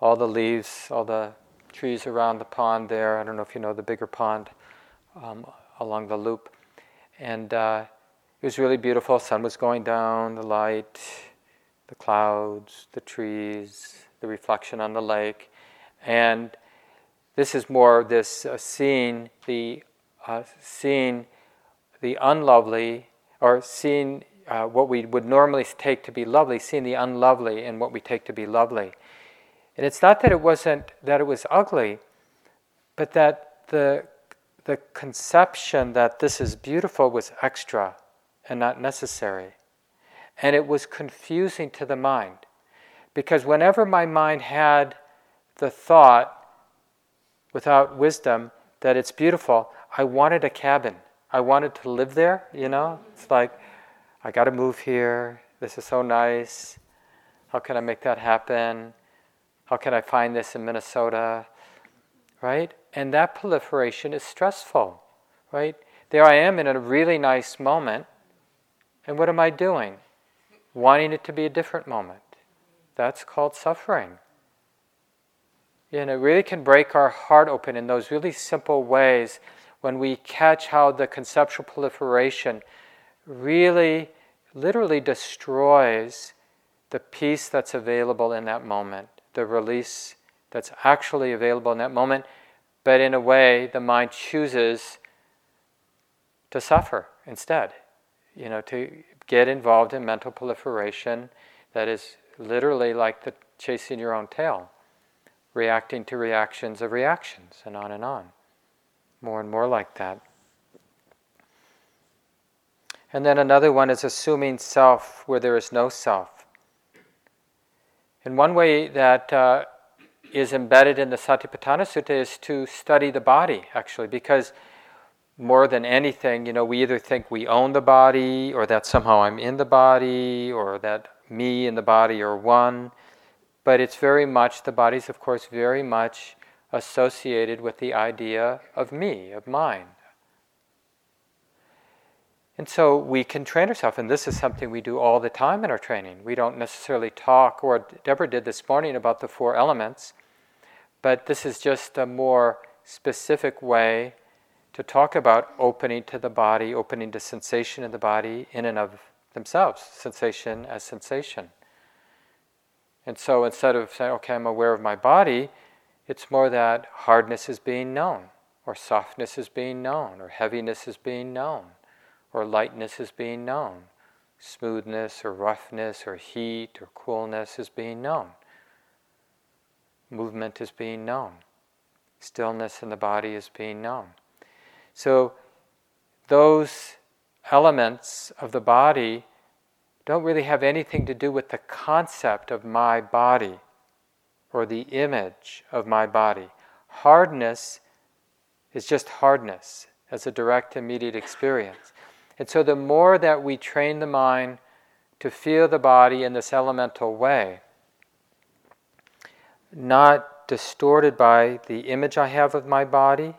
all the leaves, all the trees around the pond there. I don't know if you know the bigger pond um, along the loop. And uh, it was really beautiful. Sun was going down, the light, the clouds, the trees, the reflection on the lake. And this is more this uh, seeing the uh, seeing the unlovely, or seeing uh, what we would normally take to be lovely, seeing the unlovely in what we take to be lovely. And it's not that it wasn't that it was ugly, but that the the conception that this is beautiful was extra and not necessary. And it was confusing to the mind. Because whenever my mind had the thought, without wisdom, that it's beautiful, I wanted a cabin. I wanted to live there, you know? It's like, I got to move here. This is so nice. How can I make that happen? How can I find this in Minnesota? Right? And that proliferation is stressful, right? There I am in a really nice moment, and what am I doing? Wanting it to be a different moment. That's called suffering. You know, really can break our heart open in those really simple ways when we catch how the conceptual proliferation really, literally destroys the peace that's available in that moment, the release that's actually available in that moment, but in a way the mind chooses to suffer instead. You know, to get involved in mental proliferation that is literally like the chasing your own tail, reacting to reactions of reactions, and on and on. More and more like that. And then another one is assuming self where there is no self. And one way that uh, is embedded in the Satipatthana Sutta is to study the body, actually, because more than anything, you know, we either think we own the body, or that somehow I'm in the body, or that me and the body are one. But it's very much, the body's, of course, very much associated with the idea of me, of mine. And so we can train ourselves, and this is something we do all the time in our training. We don't necessarily talk, or Deborah did this morning about the four elements, but this is just a more specific way to talk about opening to the body, opening to sensation in the body in and of themselves, sensation as sensation. And so instead of saying, okay, I'm aware of my body, it's more that hardness is being known, or softness is being known, or heaviness is being known, or lightness is being known, smoothness or roughness or heat or coolness is being known, movement is being known, stillness in the body is being known. So those elements of the body don't really have anything to do with the concept of my body or the image of my body. Hardness is just hardness as a direct, immediate experience. And so the more that we train the mind to feel the body in this elemental way, not distorted by the image I have of my body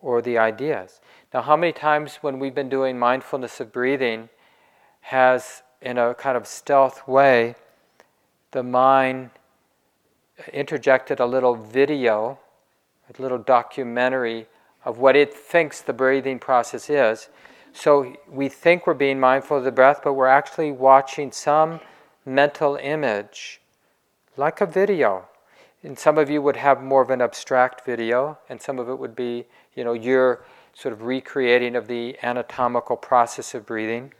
or the ideas. Now, how many times when we've been doing mindfulness of breathing has, in a kind of stealth way, the mind interjected a little video, a little documentary of what it thinks the breathing process is. So we think we're being mindful of the breath, but we're actually watching some mental image, like a video. And some of you would have more of an abstract video, and some of it would be, you know, your sort of recreating of the anatomical process of breathing.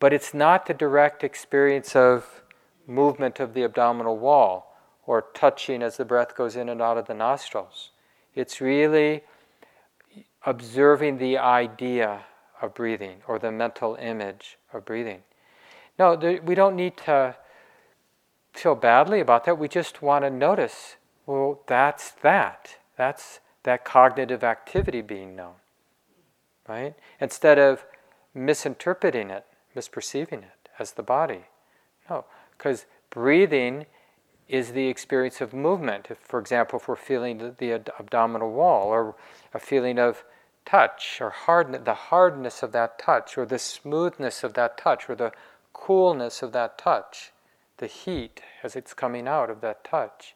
But it's not the direct experience of movement of the abdominal wall or touching as the breath goes in and out of the nostrils. It's really observing the idea of breathing or the mental image of breathing. No, we don't need to feel badly about that. We just want to notice, well, that's that. That's that cognitive activity being known. Right? Instead of misinterpreting it, misperceiving it as the body. No, because breathing is the experience of movement. If, for example, if we're feeling the, the abdominal wall or a feeling of touch or hard, the hardness of that touch or the smoothness of that touch or the coolness of that touch, the heat as it's coming out of that touch.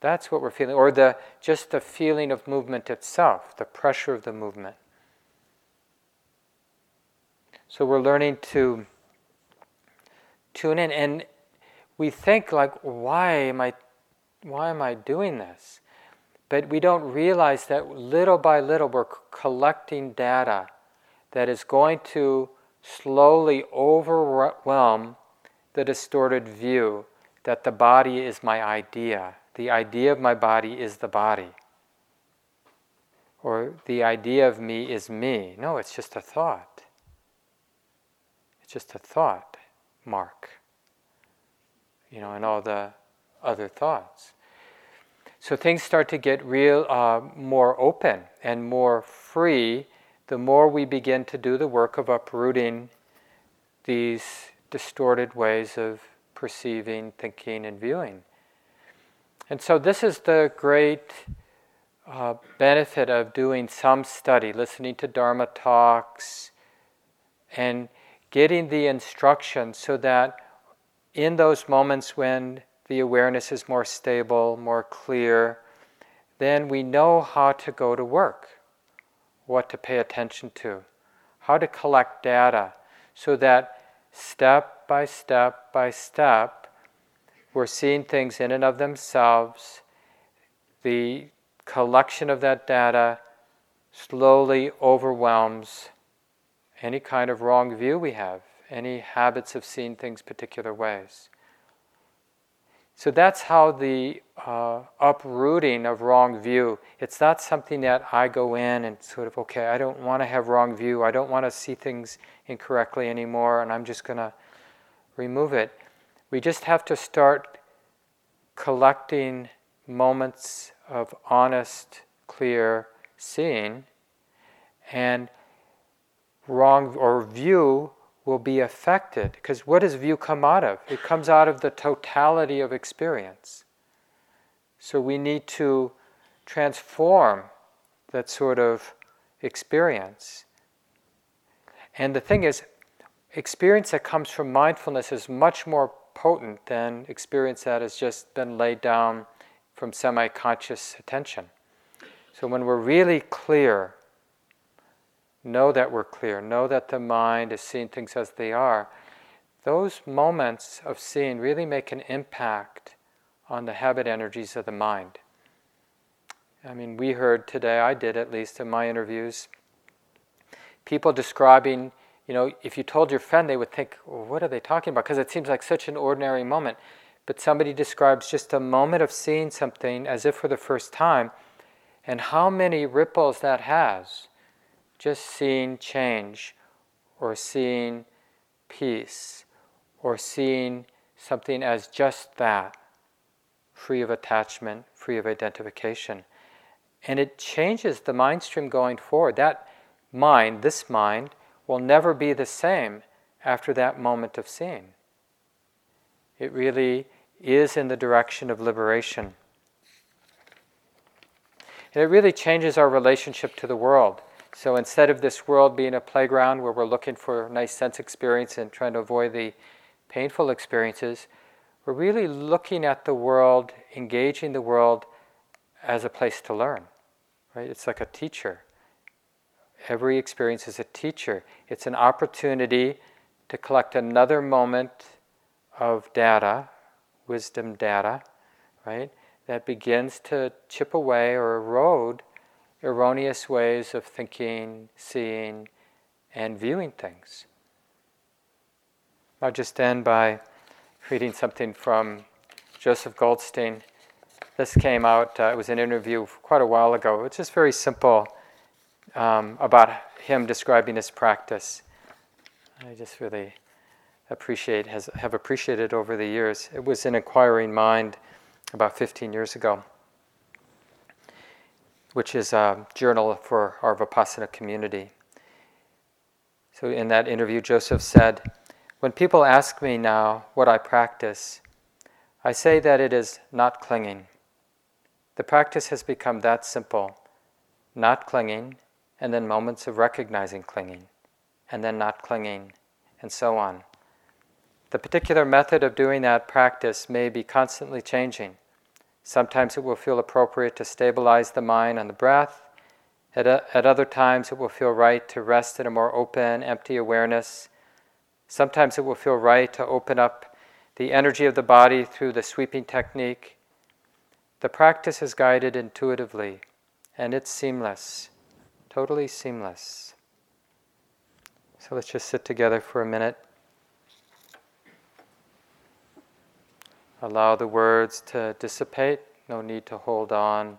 That's what we're feeling, or the just the feeling of movement itself, the pressure of the movement. So we're learning to tune in, and we think like, why am I, why am I doing this? But we don't realize that little by little we're collecting data that is going to slowly overwhelm the distorted view that the body is my idea. The idea of my body is the body. Or the idea of me is me. No, it's just a thought. Just a thought, Mark. You know, and all the other thoughts. So things start to get real, uh, more open and more free the more we begin to do the work of uprooting these distorted ways of perceiving, thinking, and viewing. And so, this is the great uh, benefit of doing some study, listening to Dharma talks, and getting the instruction so that in those moments when the awareness is more stable, more clear, then we know how to go to work, what to pay attention to, how to collect data, so that step by step by step, we're seeing things in and of themselves. The collection of that data slowly overwhelms any kind of wrong view we have, any habits of seeing things particular ways. So that's how the uh, uprooting of wrong view. It's not something that I go in and sort of okay. I don't want to have wrong view. I don't want to see things incorrectly anymore, and I'm just going to remove it. We just have to start collecting moments of honest, clear seeing, and wrong or view will be affected. Because what does view come out of? It comes out of the totality of experience. So we need to transform that sort of experience. And the thing is, experience that comes from mindfulness is much more potent than experience that has just been laid down from semi conscious attention. So when we're really clear know that we're clear, know that the mind is seeing things as they are, those moments of seeing really make an impact on the habit energies of the mind. I mean, we heard today, I did at least in my interviews, people describing, you know, if you told your friend, they would think, well, what are they talking about? Because it seems like such an ordinary moment. But somebody describes just a moment of seeing something as if for the first time, and how many ripples that has just seeing change or seeing peace or seeing something as just that, free of attachment, free of identification. And it changes the mind stream going forward. That mind, this mind, will never be the same after that moment of seeing. It really is in the direction of liberation. And it really changes our relationship to the world. So instead of this world being a playground where we're looking for a nice sense experience and trying to avoid the painful experiences, we're really looking at the world, engaging the world as a place to learn. Right? It's like a teacher. Every experience is a teacher. It's an opportunity to collect another moment of data, wisdom data, right? That begins to chip away or erode erroneous ways of thinking, seeing, and viewing things. I'll just end by reading something from Joseph Goldstein. This came out, uh, it was an interview quite a while ago. It's just very simple um, about him describing his practice. I just really appreciate, has, have appreciated over the years. It was an inquiring mind about 15 years ago which is a journal for our Vipassana community. So, in that interview, Joseph said, When people ask me now what I practice, I say that it is not clinging. The practice has become that simple not clinging, and then moments of recognizing clinging, and then not clinging, and so on. The particular method of doing that practice may be constantly changing. Sometimes it will feel appropriate to stabilize the mind on the breath. At, a, at other times, it will feel right to rest in a more open, empty awareness. Sometimes it will feel right to open up the energy of the body through the sweeping technique. The practice is guided intuitively, and it's seamless, totally seamless. So let's just sit together for a minute. Allow the words to dissipate, no need to hold on.